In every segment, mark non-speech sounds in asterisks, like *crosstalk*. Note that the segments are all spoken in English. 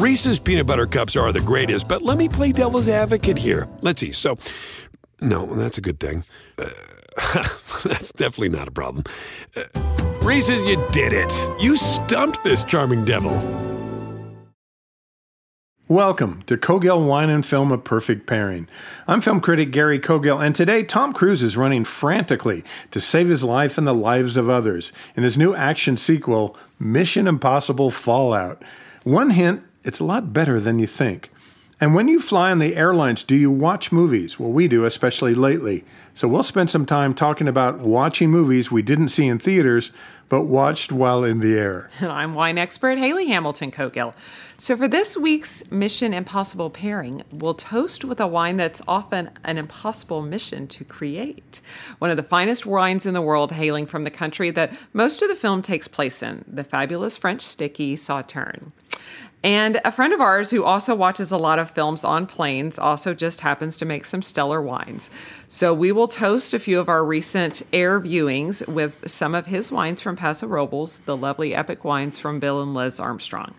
Reese's peanut butter cups are the greatest, but let me play devil's advocate here. Let's see. So, no, that's a good thing. Uh, *laughs* that's definitely not a problem. Uh, Reese's, you did it. You stumped this charming devil. Welcome to Cogill Wine and Film A Perfect Pairing. I'm film critic Gary Cogill, and today Tom Cruise is running frantically to save his life and the lives of others in his new action sequel, Mission Impossible Fallout. One hint it's a lot better than you think. And when you fly on the airlines, do you watch movies? Well, we do, especially lately. So we'll spend some time talking about watching movies we didn't see in theaters, but watched while in the air. And *laughs* I'm wine expert Haley Hamilton Cogill. So for this week's Mission Impossible pairing, we'll toast with a wine that's often an impossible mission to create. One of the finest wines in the world, hailing from the country that most of the film takes place in, the fabulous French sticky Sauterne. And a friend of ours who also watches a lot of films on planes also just happens to make some stellar wines. So we will toast a few of our recent air viewings with some of his wines from Paso Robles, the lovely Epoch wines from Bill and Liz Armstrong.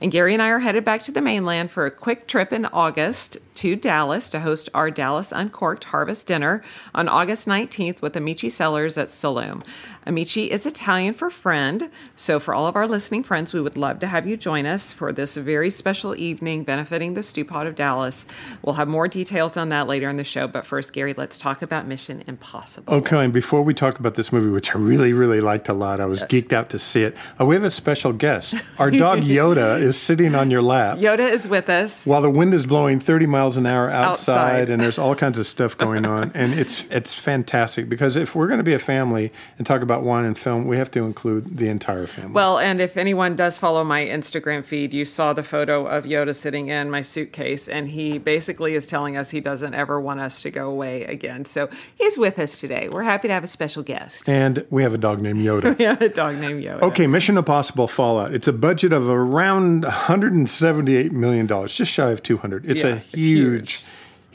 And Gary and I are headed back to the mainland for a quick trip in August to Dallas to host our Dallas Uncorked Harvest Dinner on August 19th with Amici Cellars at Salum. Amici is Italian for friend, so for all of our listening friends, we would love to have you join us for this very special evening benefiting the Stew Pot of Dallas. We'll have more details on that later in the show, but first, Gary, let's talk about Mission Impossible. Okay, and before we talk about this movie, which I really, really liked a lot, I was yes. geeked out to see it. Uh, we have a special guest. Our dog *laughs* Yoda is sitting on your lap. Yoda is with us. While the wind is blowing 30 miles an hour outside, outside. and there's all kinds of stuff going *laughs* on. and it's, it's fantastic because if we're going to be a family and talk about about wine and film, we have to include the entire family. Well, and if anyone does follow my Instagram feed, you saw the photo of Yoda sitting in my suitcase, and he basically is telling us he doesn't ever want us to go away again. So he's with us today. We're happy to have a special guest. And we have a dog named Yoda. *laughs* we have a dog named Yoda. Okay, Mission Impossible Fallout. It's a budget of around 178 million dollars, just shy of 200. It's yeah, a huge. It's huge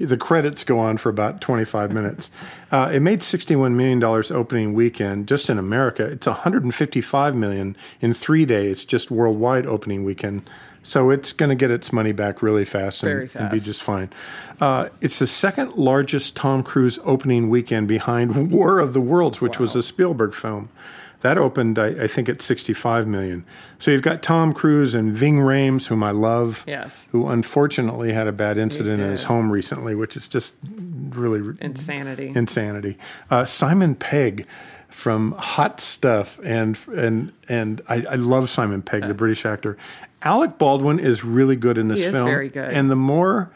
the credits go on for about 25 minutes. Uh, it made 61 million dollars opening weekend just in America. It's 155 million in three days just worldwide opening weekend. So it's going to get its money back really fast and, fast. and be just fine. Uh, it's the second largest Tom Cruise opening weekend behind *laughs* War of the Worlds, which wow. was a Spielberg film. That opened, I, I, think, at 65 million. So you've got Tom Cruise and Ving Rhames, whom I love, yes. who unfortunately had a bad incident in his home recently, which is just really insanity. Insanity. Uh, Simon Pegg from Hot Fuzz, and and and I, I love Simon Pegg, the British actor. Alec Baldwin is really good in this he film. very good. And the more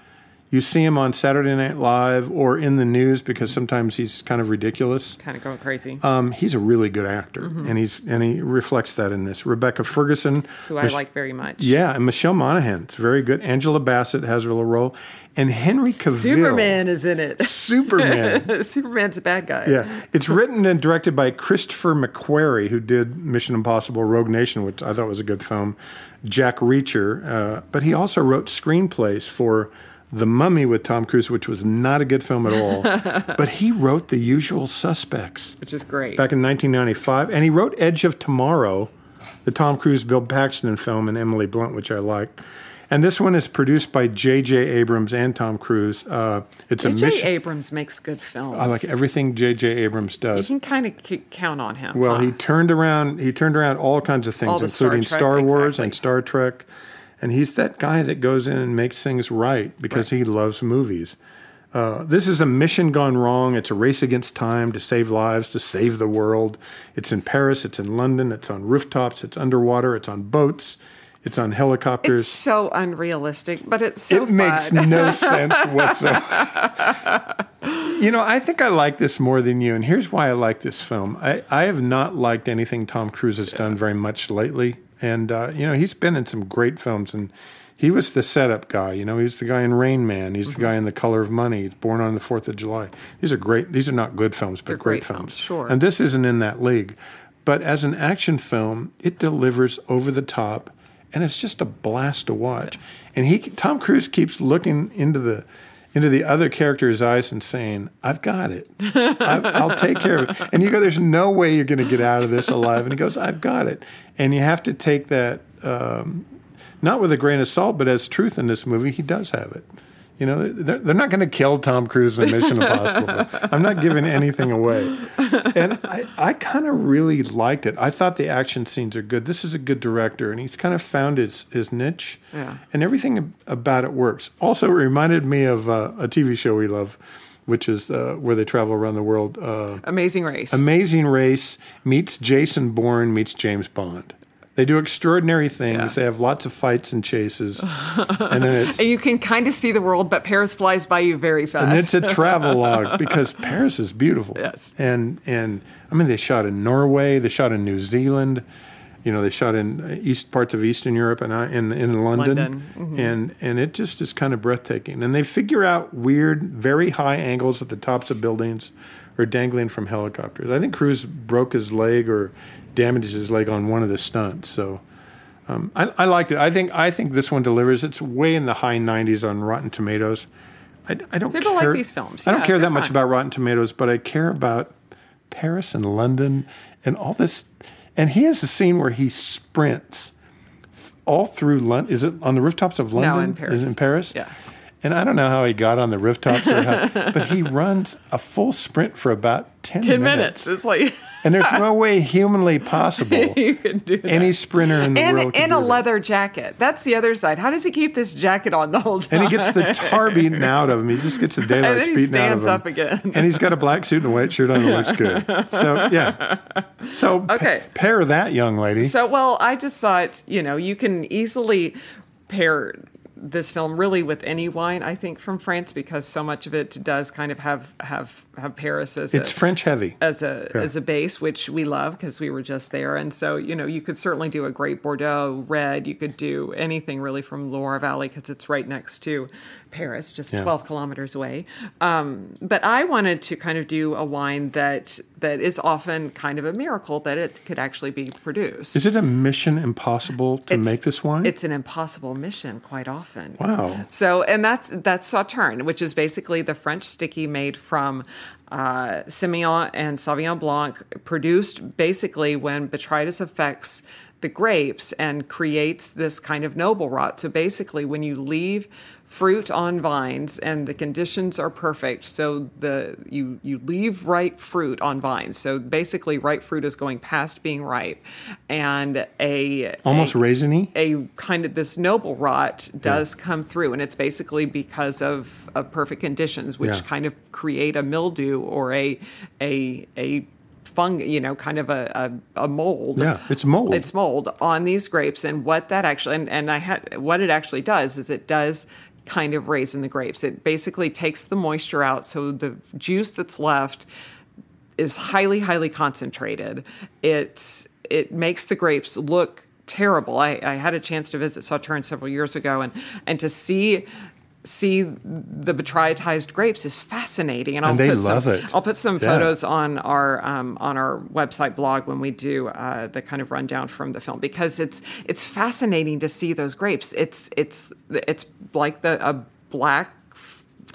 you see him on Saturday Night Live or in the news because sometimes he's kind of ridiculous, kind of going crazy. Um, he's a really good actor, mm-hmm. and he's and he reflects that in this. Rebecca Ferguson, who I like very much, yeah, and Michelle Monaghan, it's very good. Angela Bassett has a little role, and Henry Cavill, Superman is in it. Superman, *laughs* Superman's a bad guy. Yeah, it's written and directed by Christopher McQuarrie, who did Mission Impossible: Rogue Nation, which I thought was a good film. Jack Reacher, uh, but he also wrote screenplays for the Mummy with Tom Cruise, which was not a good film at all. *laughs* but he wrote The Usual Suspects, which is great. Back in 1995. And he wrote Edge of Tomorrow, the Tom Cruise Bill Paxton film, and Emily Blunt, which I liked. And this one is produced by J.J. Abrams and Tom Cruise. Uh, it's J. a mission. Abrams makes good films. I like everything J.J. Abrams does. You can kind of count on him. Well, huh? he turned around. He turned around all kinds of things, including Star, Star Wars exactly. and Star Trek. And he's that guy that goes in and makes things right because right. he loves movies. Uh, this is a mission gone wrong. It's a race against time to save lives, to save the world. It's in Paris, it's in London, it's on rooftops, it's underwater, it's on boats, it's on helicopters. It's so unrealistic, but it's so It makes no *laughs* sense whatsoever. you know, I think I like this more than you, and here's why I like this film. I, I have not liked anything Tom Cruise has done very much lately and uh, you know he's been in some great films, and he was the setup guy. You know, he's the guy in Rain Man. He's Mm-hmm. the guy in The Color of Money. He's Born on the Fourth of July. These are great. These are not good films, but They're great, great films. films, sure. And this isn't in that league, but as an action film, it delivers over the top, and it's just a blast to watch. And he, Tom Cruise, keeps looking into the into the other character's eyes and saying, "I've got it. *laughs* I've, I'll take care of it." And you go, "There's no way you're going to get out of this alive." And he goes, "I've got it." And you have to take that um, not with a grain of salt, but as truth in this movie, he does have it. You know, they're, they're not going to kill Tom Cruise in Mission *laughs* Impossible. I'm not giving anything away. And I, I kind of really liked it. I thought the action scenes are good. This is a good director, and he's kind of found his, his niche. Yeah. And everything about it works. Also, it reminded me of uh, a TV show we love, which is uh, where they travel around the world. Uh, Amazing Race. Amazing Race meets Jason Bourne meets James Bond. They do extraordinary things. Yeah. They have lots of fights and chases, and then it's *laughs* and you can kind of see the world, but Paris flies by you very fast. and it's a travel *laughs* log because Paris is beautiful. Yes. and and I mean they shot in Norway, they shot in New Zealand, you know they shot in east parts of Eastern Europe and in in London, London, mm-hmm. and and it just is kind of breathtaking. And they figure out weird, very high angles at the tops of buildings or dangling from helicopters. I think Cruise broke his leg or damaged his leg on one of the stunts. So. Um, I, I liked it. I think I think this one delivers. It's way in the high 90s on Rotten Tomatoes. I, I don't People like care. these films. I don't Yeah, care that much fun. about Rotten Tomatoes, but I care about Paris and London and all this. And he has a scene where he sprints all through London. Is it on the rooftops of London? in Paris. Is it in Paris? Yeah. And I don't know how he got on the rooftops, or how, *laughs* but he runs a full sprint for about 10, 10 minutes. It's like *laughs* And there's no way humanly possible *laughs* you can do that. any sprinter in the and, world. and a leather jacket. That's the other side. How does he keep this jacket on the whole time? And he gets the tar beaten out of him. He just gets the daylight And then he beaten out of stands him. up again. And he's got a black suit and a white shirt on. It looks good. So yeah. So pa- Okay. pair that young lady. So, well, I just thought, you know, you can easily pair this film really with any wine, I think, from France, because so much of it does kind of have have have Paris as it's a, French heavy. as a Yeah. as a base, which we love because we were just there. And so, you know, you could certainly do a great Bordeaux red. You could do anything really from Loire Valley because it's right next to Paris, just Yeah. 12 kilometers away. Um, but I wanted to kind of do a wine that that is often kind of a miracle that it could actually be produced. Is it a mission impossible to It's- make this wine? It's an impossible mission quite often. Wow. So, and that's that's Sauterne, which is basically the French sticky made from uh, Semillon and Sauvignon Blanc, produced basically when botrytis affects the grapes and creates this kind of noble rot. So basically, when you leave fruit on vines and the conditions are perfect, so the you you leave ripe fruit on vines. So basically, ripe fruit is going past being ripe, and a Almost a, raisiny. a kind of this noble rot does come through, and it's basically because of, of perfect conditions, which Yeah. kind of create a mildew or a a a fung, you know, kind of a, a, a mold. Yeah, it's mold. It's mold on these grapes, and what that actually and, and I had what it actually does is it does kind of raisin the grapes. It basically takes the moisture out, so the juice that's left is highly highly concentrated it's it makes the grapes look terrible i, I had a chance to visit sauterne several years ago and and to see see the botrytized grapes is fascinating and, I'll And they put some, love it. I'll put some Yeah. photos on our um, on our website blog when we do uh, the kind of rundown from the film because it's it's fascinating to see those grapes it's it's it's like the a black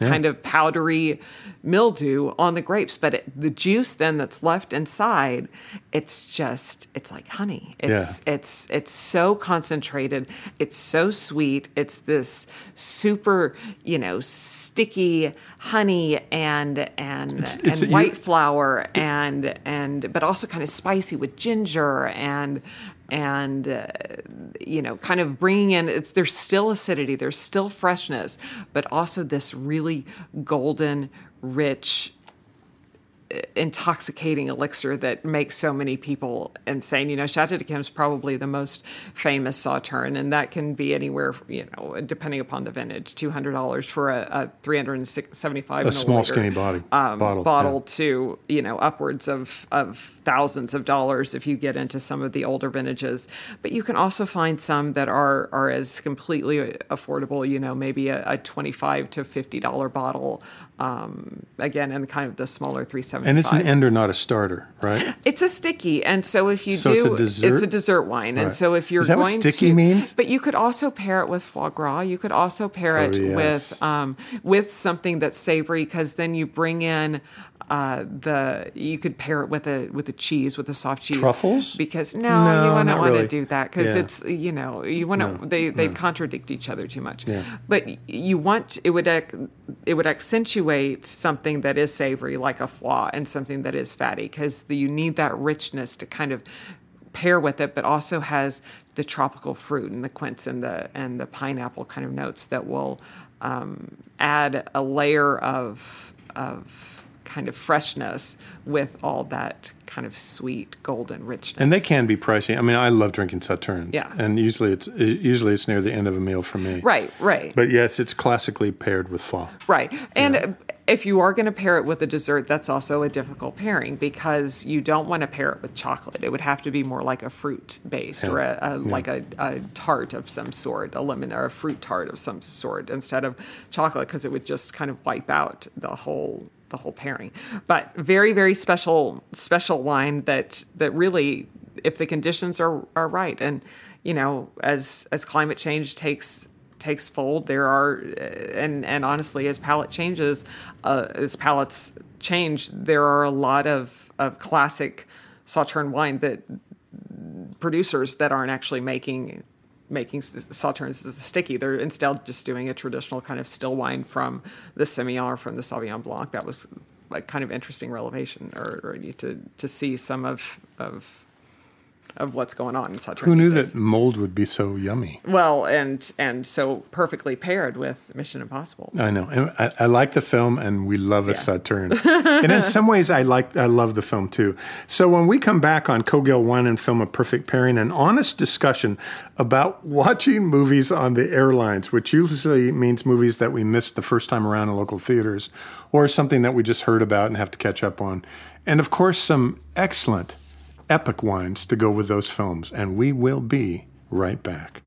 kind of powdery mildew on the grapes but it, the juice then that's left inside it's just it's like honey. It's it's it's so concentrated. It's so sweet. It's this super you know sticky honey and and it's- and you- white flour and and but also kind of spicy with ginger and and uh, you know kind of bringing in it's there's still acidity there's still freshness but also this really golden rich intoxicating elixir that makes so many people insane. You know, Chateau d'Yquem is probably the most famous Sauterne, and that can be anywhere, you know, depending upon the vintage, two hundred dollars for a, a three hundred and seventy-five a small skinny body um, bottle, bottle yeah. to you know upwards of of thousands of dollars if you get into some of the older vintages. But you can also find some that are are as completely affordable. You know, maybe a, a twenty-five to fifty dollar bottle. Um, again, and kind of the smaller three seventy-five. And it's an ender, not a starter, right? It's a sticky, and so if you So it's a dessert? dessert wine, and so if you're Is that what sticky to, means? but you could also pair it with foie gras. You could also pair Oh, it yes. with um, with something that's savory, because then you bring in uh, the. You could pair it with a with a cheese, with a soft cheese. Truffles? Because no, No, you wouldn't want really. to do that because Yeah. it's you know you want to they they contradict each other too much. Yeah. But you want it would it would accentuate something that is savory like a foie and something that is fatty because you need that richness to kind of pair with it, but also has the tropical fruit and the quince and the and the pineapple kind of notes that will um, add a layer of of kind of freshness with all that kind of sweet golden richness. And they can be pricey. I mean, I love drinking sauternes. Yeah. And usually it's usually it's near the end of a meal for me. right, right. But yes, it's classically paired with fall. Right. And if you are going to pair it with a dessert, that's also a difficult pairing because you don't want to pair it with chocolate. It would have to be more like a fruit based or a, a like a, a tart of some sort, a lemon or a fruit tart of some sort instead of chocolate because it would just kind of wipe out the whole the whole pairing. But very very special special wine that that really if the conditions are are right and you know as as climate change takes takes fold. There are, and and honestly, as palate changes, uh, as palates change, there are a lot of of classic Sauterne wine that producers that aren't actually making making sauternes is a sticky. They're instead just doing a traditional kind of still wine from the Semillon or from the Sauvignon Blanc. That was a kind of interesting revelation, or, or to to see some of of of what's going on in Sauterne. Who knew that mold would be so yummy? Well, and and so perfectly paired with Mission Impossible. I know. And I, I like the film, and we love a Sauterne. *laughs* and in some ways, I like I love the film too. So when we come back on Cogill Wine and Film, a perfect pairing, an honest discussion about watching movies on the airlines, which usually means movies that we missed the first time around in local theaters, or something that we just heard about and have to catch up on, and of course some excellent Epoch wines to go with those films. And we will be right back.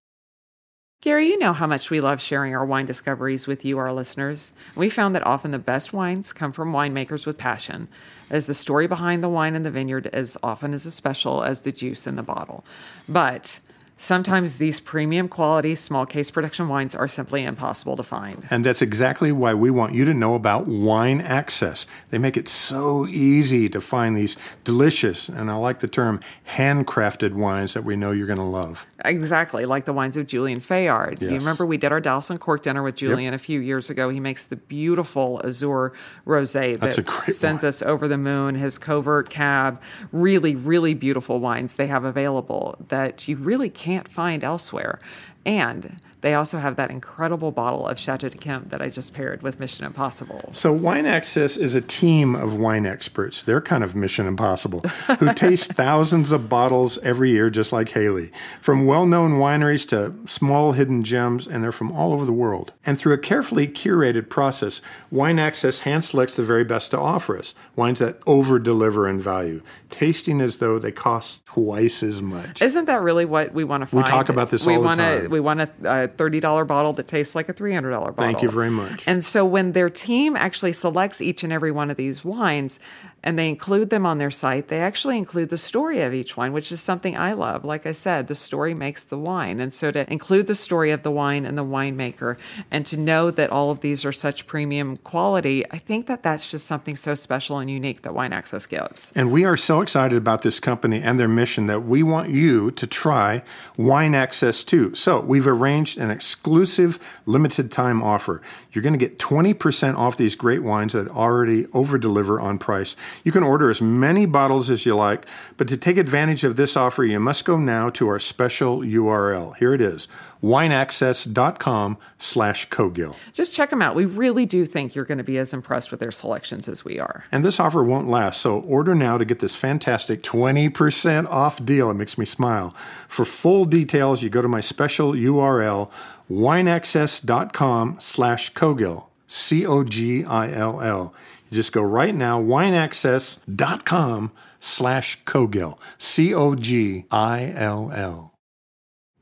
Gary, you know how much we love sharing our wine discoveries with you, our listeners. We found that often the best wines come from winemakers with passion, as the story behind the wine in the vineyard is often as special as the juice in the bottle. But sometimes these premium quality small case production wines are simply impossible to find. And that's exactly why we want you to know about Wine Access. They make it so easy to find these delicious, and I like the term, handcrafted wines that we know you're going to love. Exactly, like the wines of Julian Fayard. You remember we did our Dallas Uncorked dinner with Julian a few years ago. He makes the beautiful Azure Rosé that sends wine. us over the moon. His Covert Cab, really, really beautiful wines they have available that you really can't find elsewhere. And they also have that incredible bottle of Chateau d'Yquem that I just paired with Mission Impossible. So, Wine Access is a team of wine experts. They're kind of mission impossible, who *laughs* taste thousands of bottles every year, just like Haley. From well known wineries to small hidden gems, and they're from all over the world. And through a carefully curated process, Wine Access hand selects the very best to offer us wines that over deliver in value, tasting as though they cost twice as much. Isn't that really what we want to find? We talk about this we all the want a- time. We want a, a thirty dollar bottle that tastes like a three hundred dollar bottle. Thank you very much. And so when their team actually selects each and every one of these wines, and they include them on their site, they actually include the story of each wine, which is something I love. Like I said, the story makes the wine, and so to include the story of the wine and the winemaker, and to know that all of these are such premium quality, I think that that's just something so special and unique that Wine Access gives. And we are so excited about this company and their mission that we want you to try Wine Access too. So we've arranged an exclusive limited time offer. You're going to get 20% off these great wines that already over deliver on price. You can order as many bottles as you like, but to take advantage of this offer, you must go now to our special URL. Here it is, wineaccess.com slash Cogill. Just check them out. We really do think you're going to be as impressed with their selections as we are. And this offer won't last, so order now to get this fantastic 20% off deal. It makes me smile. For full details, you go to my special URL, wineaccess.com slash Cogill, C-O-G-I-L-L. Just go right now, wineaccess.com slash Cogill, C-O-G-I-L-L.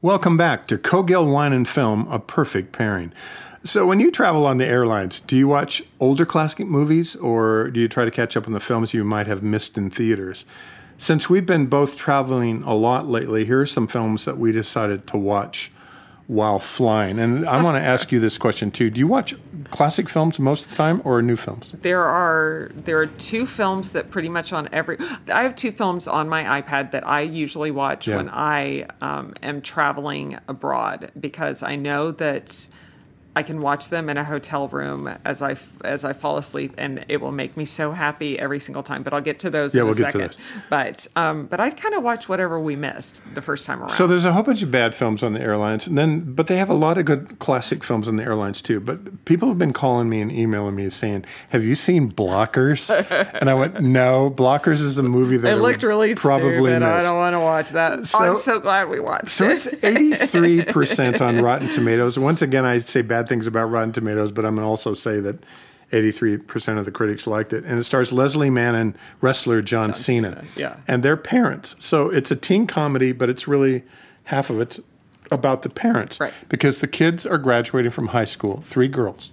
Welcome back to Cogill Wine and Film, a perfect pairing. So, when you travel on the airlines, do you watch older classic movies or do you try to catch up on the films you might have missed in theaters? Since we've been both traveling a lot lately, here are some films that we decided to watch while flying. And I want to *laughs* ask you this question too. Do you watch classic films most of the time or new films? There are there are two films that pretty much on every. I have two films on my iPad that I usually watch Yeah. when I um, am traveling abroad because I know that. I can watch them in a hotel room as I as I fall asleep, and it will make me so happy every single time. But I'll get to those Yeah, in a we'll to second. But um, but I kind of watch whatever we missed the first time around. So there's a whole bunch of bad films on the airlines, and then but they have a lot of good classic films on the airlines too. But people have been calling me and emailing me saying, "Have you seen Blockers?" and I went, "No, Blockers is a movie that it looked really probably stupid. I don't want to watch that. So- I'm so glad we watched So it. it's 83% on Rotten Tomatoes. Once again, I say bad things about Rotten Tomatoes, but I'm going to also say that 83% of the critics liked it. And it stars Leslie Mann and wrestler John, Cena. yeah. And their parents. So it's a teen comedy, but it's really half of it's about the parents. Right. Because the kids are graduating from high school, three girls,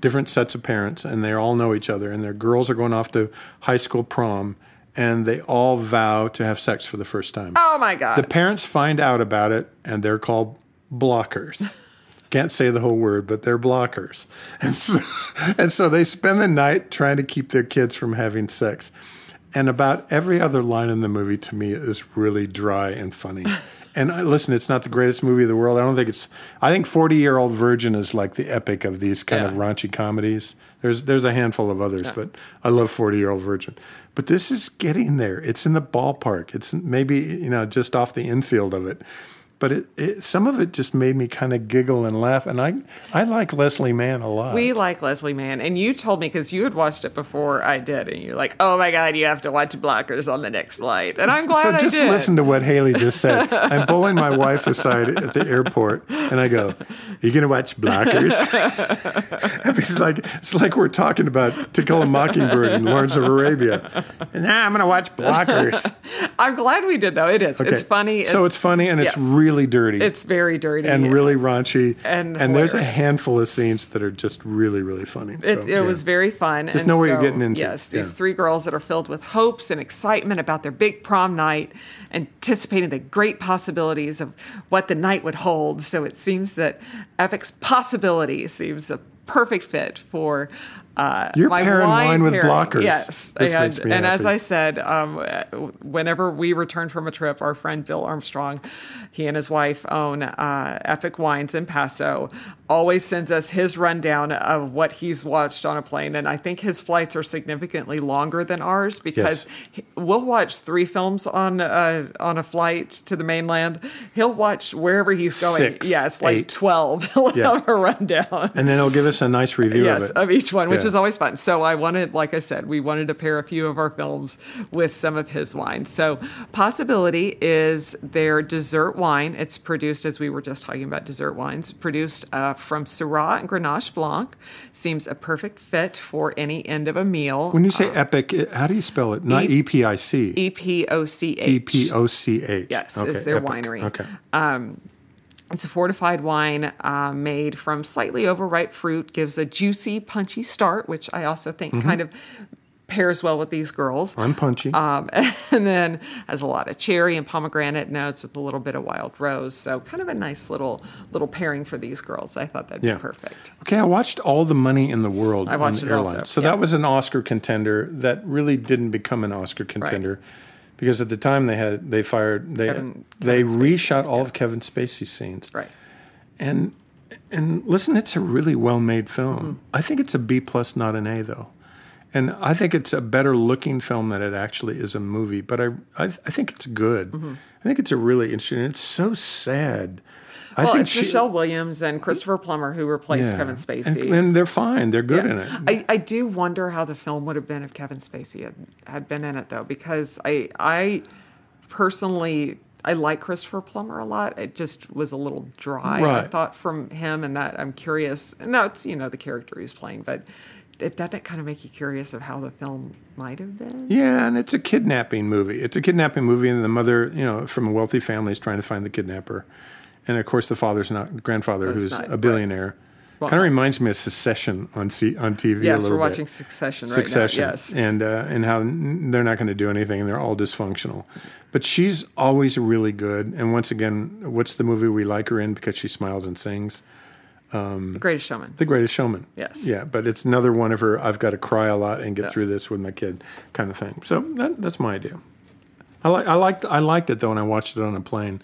different sets of parents, and they all know each other. And their girls are going off to high school prom, and they all vow to have sex for the first time. oh my god! The parents find out about it and they're called blockers. Can't say the whole word, but they're blockers. *laughs* And so, and so they spend the night trying to keep their kids from having sex. And about every other line in the movie to me is really dry and funny. *laughs* And I, listen, it's not the greatest movie of the world. I don't think it's. I think Forty Year Old Virgin is like the epic of these kind of raunchy comedies. There's there's a handful of others, but I love Forty Year Old Virgin. But this is getting there. It's in the ballpark. It's maybe you know just off the infield of it. But it, it some of it just made me kind of giggle and laugh. And I I like Leslie Mann a lot. we like Leslie Mann, and you told me because you had watched it before I did, and you're like, "Oh my god, you have to watch Blockers on the next flight," and I'm glad so I just did. listen to what Haley just said. *laughs* I'm pulling my wife aside at the airport, and I go, "You gonna watch Blockers?" *laughs* it's like it's like we're talking about To Kill a Mockingbird and Lawrence of Arabia. And nah, I'm gonna watch Blockers. *laughs* I'm glad we did though. It is. It's funny. so it's funny and it's yes. Really dirty. It's very dirty and really raunchy. And there's a handful of scenes that are just really, really funny. It, So, it yeah. was very fun. Just and know what you're getting into. Yes, these Yeah. three girls that are filled with hopes and excitement about their big prom night, anticipating the great possibilities of what the night would hold. So it seems that Epoch's possibility seems a perfect fit for. Uh, You're my pairing wine with pairing. blockers. Yes, This and, and as. I said, um, whenever we return from a trip, our friend Bill Armstrong, he and his wife own uh, Epoch Wines in Paso, always sends us his rundown of what he's watched on a plane. And I think his flights are significantly longer than ours because he- we'll watch three films on uh, on a flight to the mainland. He'll watch wherever he's going. Six, yes, like eight. 12. *laughs* He'll Yeah. have a rundown and then he'll give us a nice review yes, of it. of each one, which Yeah. Is always fun. So I wanted, like I said, we wanted to pair a few of our films with some of his wines. So Possibility is their dessert wine. It's produced, as we were just talking about dessert wines, produced uh, from Syrah and Grenache Blanc. Seems a perfect fit for any end of a meal. when you say Epoch, how do you spell it? Not E P I C. E P O C H. E P O C H. Yes, Okay, is their epic. winery. Okay. It's a fortified wine uh, made from slightly overripe fruit, gives a juicy, punchy start, which I also think Mm-hmm. kind of pairs well with these girls. I'm punchy. Um, *laughs* and then has a lot of cherry and pomegranate notes with a little bit of wild rose. So kind of a nice little little pairing for these girls. I thought that'd Yeah. be perfect. Okay, I watched All the Money in the World I on watched the it also. So yeah. that was an Oscar contender that really didn't become an Oscar contender because at the time they had they fired they Kevin- they Kevin Spacey, reshot all of Kevin Spacey's scenes. Right. And and listen, it's a really well made film. Mm-hmm. I think it's a B plus, not an A though. And I think it's a better looking film than it actually is a movie. But I, I, I think it's good. Mm-hmm. I think it's a really interesting. It's so sad. I Well, think it's she- Michelle Williams and Christopher Plummer who replaced yeah. Kevin Spacey. and, and they're fine. They're good Yeah. in it. I, I do wonder how the film would have been if Kevin Spacey had, had been in it though, because I I personally I like Christopher Plummer a lot. It just was a little dry. I thought from him, and that I'm curious. And that's you know the character he's playing, but it doesn't it kind of make you curious of how the film might have been. Yeah, and it's a kidnapping movie. It's a kidnapping movie, and the mother, you know, from a wealthy family is trying to find the kidnapper, and of course the father's not grandfather, That's who's not- a billionaire. Well- kind of reminds me of Succession on C- on TV. a Yes, little we're bit. watching Succession right Succession, now. Yes. and uh, and how n- they're not going to do anything, and they're all dysfunctional. But she's always really good. And once again, what's the movie we like her in because she smiles and sings? The Greatest Showman. The Greatest Showman. Yes. Yeah, but it's another one of her. I've got to cry a lot and get through this with my kid, kind of thing. So that, that's my idea. I like. I liked. I liked it though, when I watched it on a plane.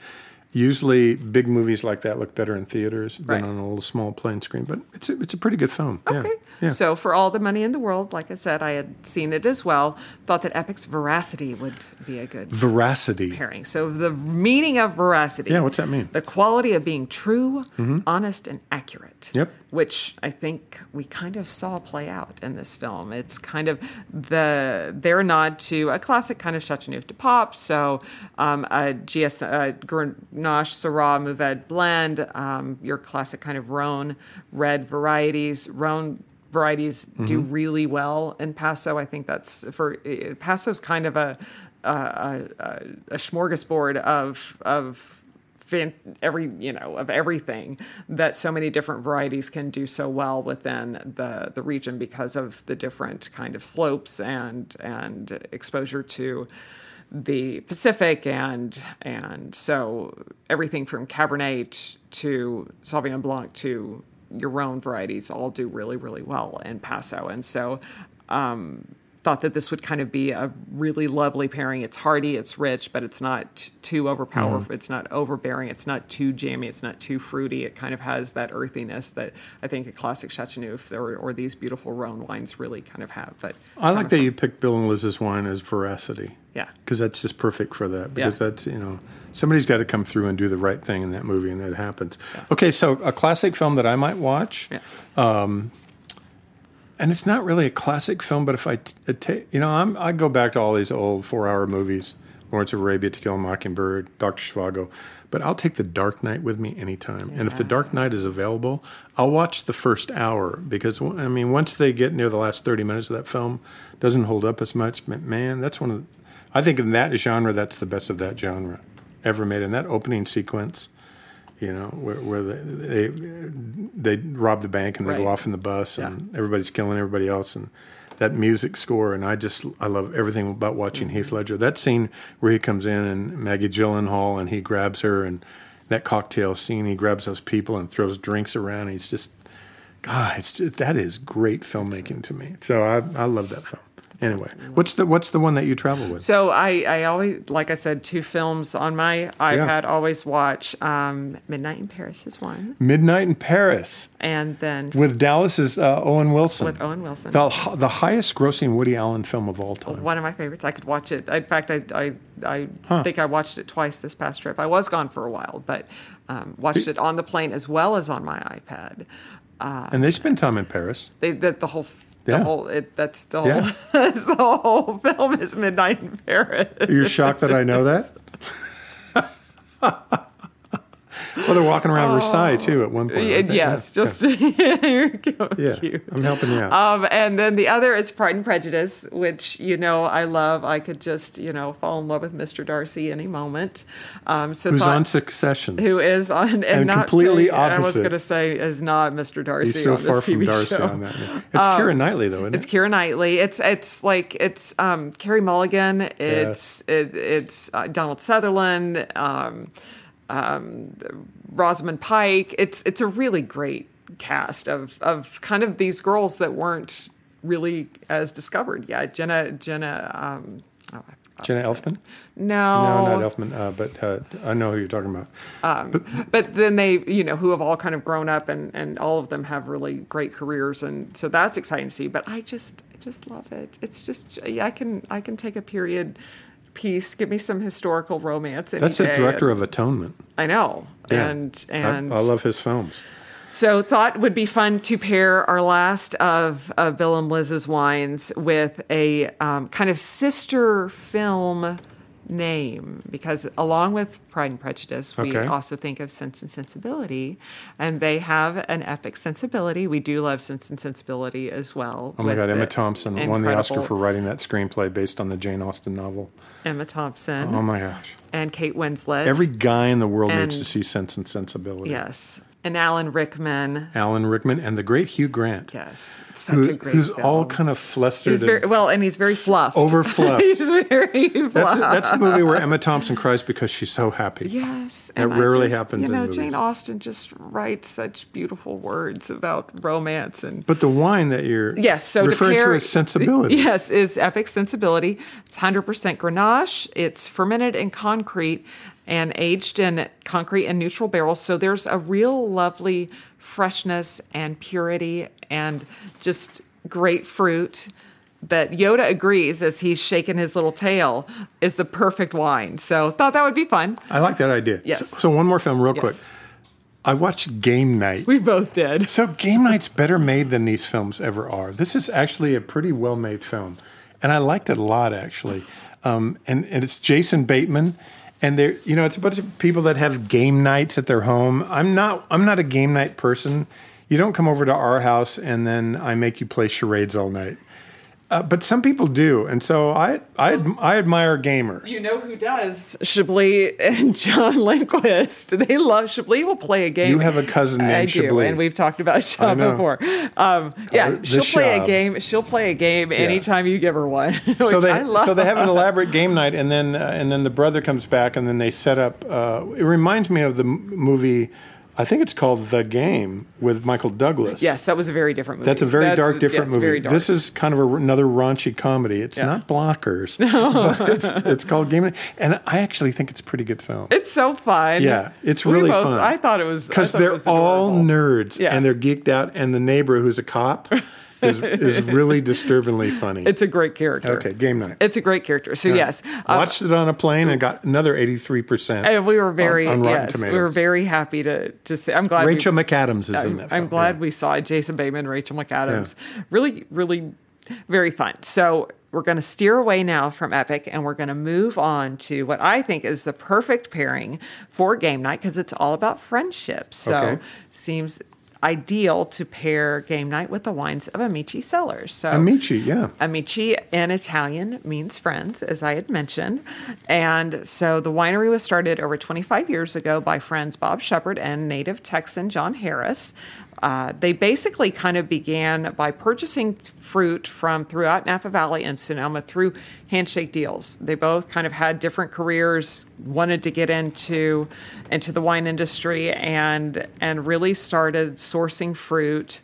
Usually, big movies like that look better in theaters than Right. on a little small plane screen. But it's a, it's a pretty good film. Okay. Yeah. So, for all the money in the world, like I said, I had seen it as well. Thought that Epoch's veracity would be a good Veracity. pairing. So, the meaning of veracity. Yeah, what's that mean? Mm-hmm. The quality of being true, honest, and accurate. Yep. Which I think we kind of saw play out in this film. It's kind of the their nod to a classic kind of Chateauneuf du Pape. So, um, a GS, uh, Grenache Syrah Mourvèdre blend, um, your classic kind of Rhone red varieties. Rhone varieties do really well in Paso. I think that's for uh, Paso's kind of a a, a, a smorgasbord of of every you know of everything that so many different varieties can do so well within the the region because of the different kind of slopes and and exposure to the Pacific and and so everything from Cabernet to Sauvignon Blanc to Rhone varieties all do really really well in Paso. And so um, thought that this would kind of be a really lovely pairing. It's hearty, it's rich, but it's not too overpowerful. Mm-hmm. It's not overbearing. It's not too jammy. It's not too fruity. It kind of has that earthiness that I think a classic Chateauneuf or, or these beautiful Rhone wines really kind of have. But I like that you picked Bill and Liz's wine as veracity. Yeah. Because that's just perfect for that. Because Yeah. that's, you know, somebody's got to come through and do the right thing in that movie, and that happens. Okay, so a classic film that I might watch. yes, um, and it's not really a classic film, but if I, t- uh, ta- you know, I'm, I go back to all these old four-hour movies, Lawrence of Arabia, To Kill a Mockingbird, Doctor Zhivago, but I'll take The Dark Knight with me anytime. And if The Dark Knight is available, I'll watch the first hour because I mean, once they get near the last thirty minutes of that film, doesn't hold up as much. But man, that's one of, the, I think in that genre, that's the best of that genre ever made. And that opening sequence you know, where, where they, they they rob the bank and they go off in the bus and everybody's killing everybody else and that music score and I just I love everything about watching Mm-hmm. Heath Ledger. That scene where he comes in and Maggie Gyllenhaal and he grabs her and that cocktail scene he grabs those people and throws drinks around. He's just God, it's just, that is great filmmaking to me. So I I love that film. Anyway, what's the what's the one that you travel with? So I, I always, like I said, two films on my iPad. Always watch um, Midnight in Paris is one, Midnight in Paris and then with Dallas's uh, Owen Wilson. with Owen Wilson. The, the highest grossing Woody Allen film of all time. one of my favorites. I could watch it. In fact, I I, I think I watched it twice this past trip. I was gone for a while, but um, watched it on the plane as well as on my iPad. And they spend time in Paris. They the, the whole the Yeah. whole it, that's the whole Yeah. *laughs* that's the whole *laughs* film is Midnight in Paris. You're shocked that I know that? *laughs* well, they're walking around Versailles too at one point. Y- aren't they? yes, Yeah. just Yeah, *laughs* cute. I'm helping you out. Um, and then the other is Pride and Prejudice, which you know I love. I could just you know fall in love with Mr. Darcy any moment. Um, so Who's thought- on Succession? who is on and, And not completely I was going to say is not Mr. Darcy. He's so on far TV from Darcy show. on that. yeah. It's Keira Knightley though, isn't It's it? Keira Knightley. It's it's like it's um, Carey Mulligan. It's it, it's uh, Donald Sutherland. Um, um, Rosamund Pike. It's it's a really great cast of of kind of these girls that weren't really as discovered yet. Jenna Jenna. Um, oh, I- Jenna Elfman? no, No, not Elfman. Uh, but uh, I know who you're talking about. but then they you know who have all kind of grown up and and all of them have really great careers and so that's exciting to see but i just I just love it. It's just yeah, I can I can take a period piece. Give me some historical romance. That's the director of Atonement. I know, Yeah. and I- and I, love his films. so thought would be fun to pair our last of, of Bill and Liz's wines with a um, kind of sister film name because along with Pride and Prejudice, we Okay. also think of Sense and Sensibility, and they have an Epoch sensibility. We do love Sense and Sensibility as well. Oh my God, Emma Thompson won the Oscar for writing that screenplay based on the Jane Austen novel. Emma Thompson Oh my gosh. and Kate Winslet. Every guy in the world needs to see Sense and Sensibility. yes, and Alan Rickman. Alan Rickman and the great Hugh Grant. Yes, such Who, a great who's film. all kind of flustered. He's very and well, and he's very fluffed. overfluffed. *laughs* he's very fluffed. that's, the, that's the movie where Emma Thompson cries because she's so happy. Yes, That rarely just- happens You know. Jane Austen just writes such beautiful words about romance and. But the wine that you're Yes, so referring to, to, pair, is sensibility. Yes, is Epoch sensibility. It's 100% Grenache. It's fermented in concrete and aged in concrete and neutral barrels. So there's a real lovely freshness and purity and just great fruit that Yoda agrees as he's shaking his little tail is the perfect wine. So thought that would be fun. I like that idea. Yes. So, so one more film, real Yes. quick. I watched Game Night. We both did. So Game Night's better made than these films ever are. This is actually a pretty well made film, and I liked it a lot actually. Um, and and it's Jason Bateman, and they're you know it's a bunch of people that have game nights at their home. I'm not I'm not a game night person. You don't come over to our house and then I make you play charades all night. Uh, but some people do, and so I I, adm- I admire gamers. You know who does? Chablis and John *laughs* Lindquist. They love Chablis. Will play a game. You have a cousin named I do, and we've talked about Sean before. Um, yeah, the she'll play a game. She'll play a game anytime you give her one. *laughs* which so they I love. so they have an elaborate game night, and then uh, and then the brother comes back, and then they set up. Uh, it reminds me of the m- movie. I think it's called The Game with Michael Douglas. Yes, that was a very different movie. That's a very That's- dark, different yes, movie. dark. This is kind of a, another raunchy comedy. It's Yeah. not Blockers, *laughs* but it's, it's called Game Night, and I actually think it's a pretty good film. It's so fun. Yeah, it's We really both- fun. I thought it was because they're was all nerds Yeah. and they're geeked out, and the neighbor who's a cop is is *laughs* really disturbingly funny. It's a great character. okay, Game Night. It's a great character. So yes, uh, Watched it on a plane and got another eighty three percent. and we were very on Rotten yes, we were very happy to to see. I'm glad we- Rachel McAdams is I'm. I'm glad yeah. we saw. Jason Bateman, Rachel McAdams. Really, really very fun. So we're going to steer away now from Epoch and we're going to move on to what I think is the perfect pairing for game night because it's all about friendship. So Okay. seems ideal to pair game night with the wines of Amici Cellars. So Amici, yeah. Amici in Italian means friends, as I had mentioned. And so the winery was started over 25 years ago by friends Bob Shepard and native Texan John Harris. Uh, they basically kind of began by purchasing fruit from throughout Napa Valley and Sonoma through handshake deals. They both kind of had different careers, wanted to get into into the wine industry, and and really started sourcing fruit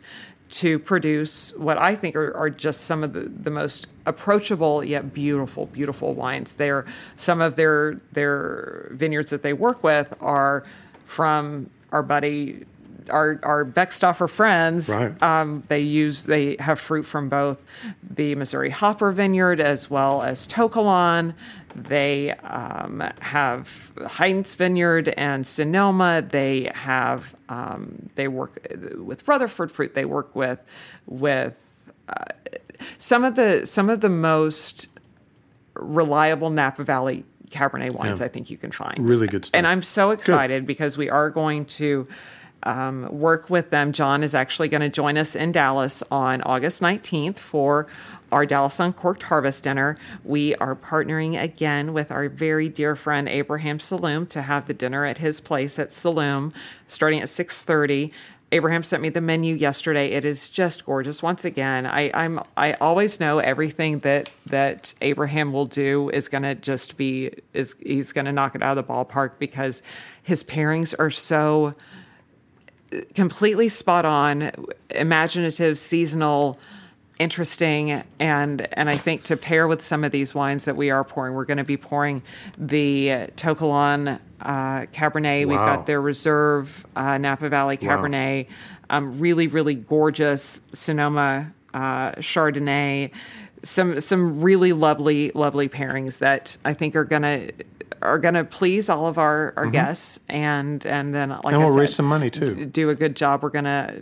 to produce what I think are, are just some of the, the most approachable yet beautiful, beautiful wines. They're some of their their vineyards that they work with are from our buddy our our Beckstoffer friends. Right. Um, they use they have fruit from both the Missouri Hopper Vineyard as well as To Kalon. They um, have Heinz Vineyard and Sonoma. They have um, they work with Rutherford fruit. They work with with uh, some of the some of the most reliable Napa Valley Cabernet wines Yeah. I think you can find. Really good stuff. And I'm so excited because we are going to um, work with them. John is actually going to join us in Dallas on August 19th for our Dallas Uncorked Harvest Dinner. We are partnering again with our very dear friend Abraham Salum to have the dinner at his place at Salum starting at 6:30. Abraham sent me the menu yesterday. It is just gorgeous. Once again, I, I'm I always know everything that that Abraham will do is going to just be is he's going to knock it out of the ballpark because his pairings are so completely spot on, imaginative, seasonal, interesting, and and I think to pair with some of these wines that we are pouring, we're going to be pouring the To Kalon uh, Cabernet. We've got their Reserve uh, Napa Valley Cabernet. Um, really, really gorgeous Sonoma uh, Chardonnay. Some some really lovely lovely pairings that I think are gonna are gonna please all of our, our guests and and then like Mm-hmm. And I we'll said, raise some money, too. Do a good job. We're gonna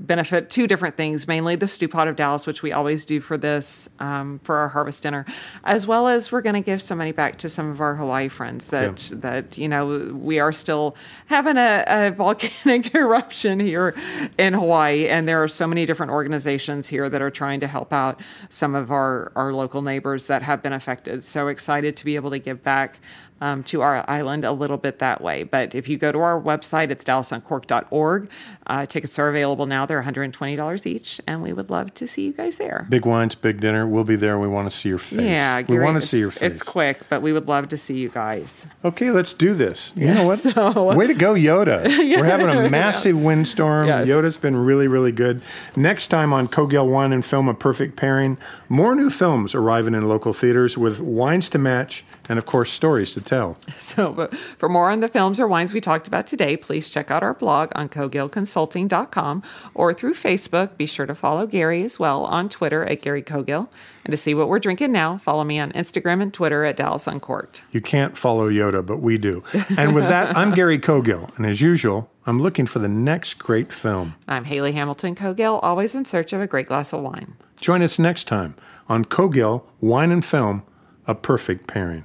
benefit two different things, mainly the Stew Pot of Dallas, which we always do for this um, for our harvest dinner, as well as we're gonna give some money back to some of our Hawaii friends that that you know we are still having a, a *laughs* volcanic eruption here in Hawaii, and there are so many different organizations here that are trying to help out some of our our local neighbors that have been affected. So excited to be able to give back. Um, to our island a little bit that way. But if you go to our website, it's dallasuncork.org. Uh, tickets are available now. They're $120 each, and we would love to see you guys there. Big wines, big dinner. We'll be there. We want to see your face. Yeah, we want to see your face. It's quick, but we would love to see you guys. Okay, let's do this. You know what? so- *laughs* Way to go, Yoda. *laughs* We're having a massive windstorm. Yes. Yoda's been really, really good. Next time on Cogill Wine and Film, a perfect pairing. More new films arriving in local theaters with wines to match and, of course, stories to tell. *laughs* So, but for more on the films or wines we talked about today, please check out our blog on cogillconsulting.com or through Facebook. Be sure to follow Gary as well on Twitter at Gary Cogill. And to see what we're drinking now, follow me on Instagram and Twitter at Dallas Uncorked. You can't follow Yoda, but we do. And with that, I'm Gary Cogill. And as usual, I'm looking for the next great film. I'm Hayley Hamilton Cogill, always in search of a great glass of wine. Join us next time on Cogill Wine and Film, a perfect pairing.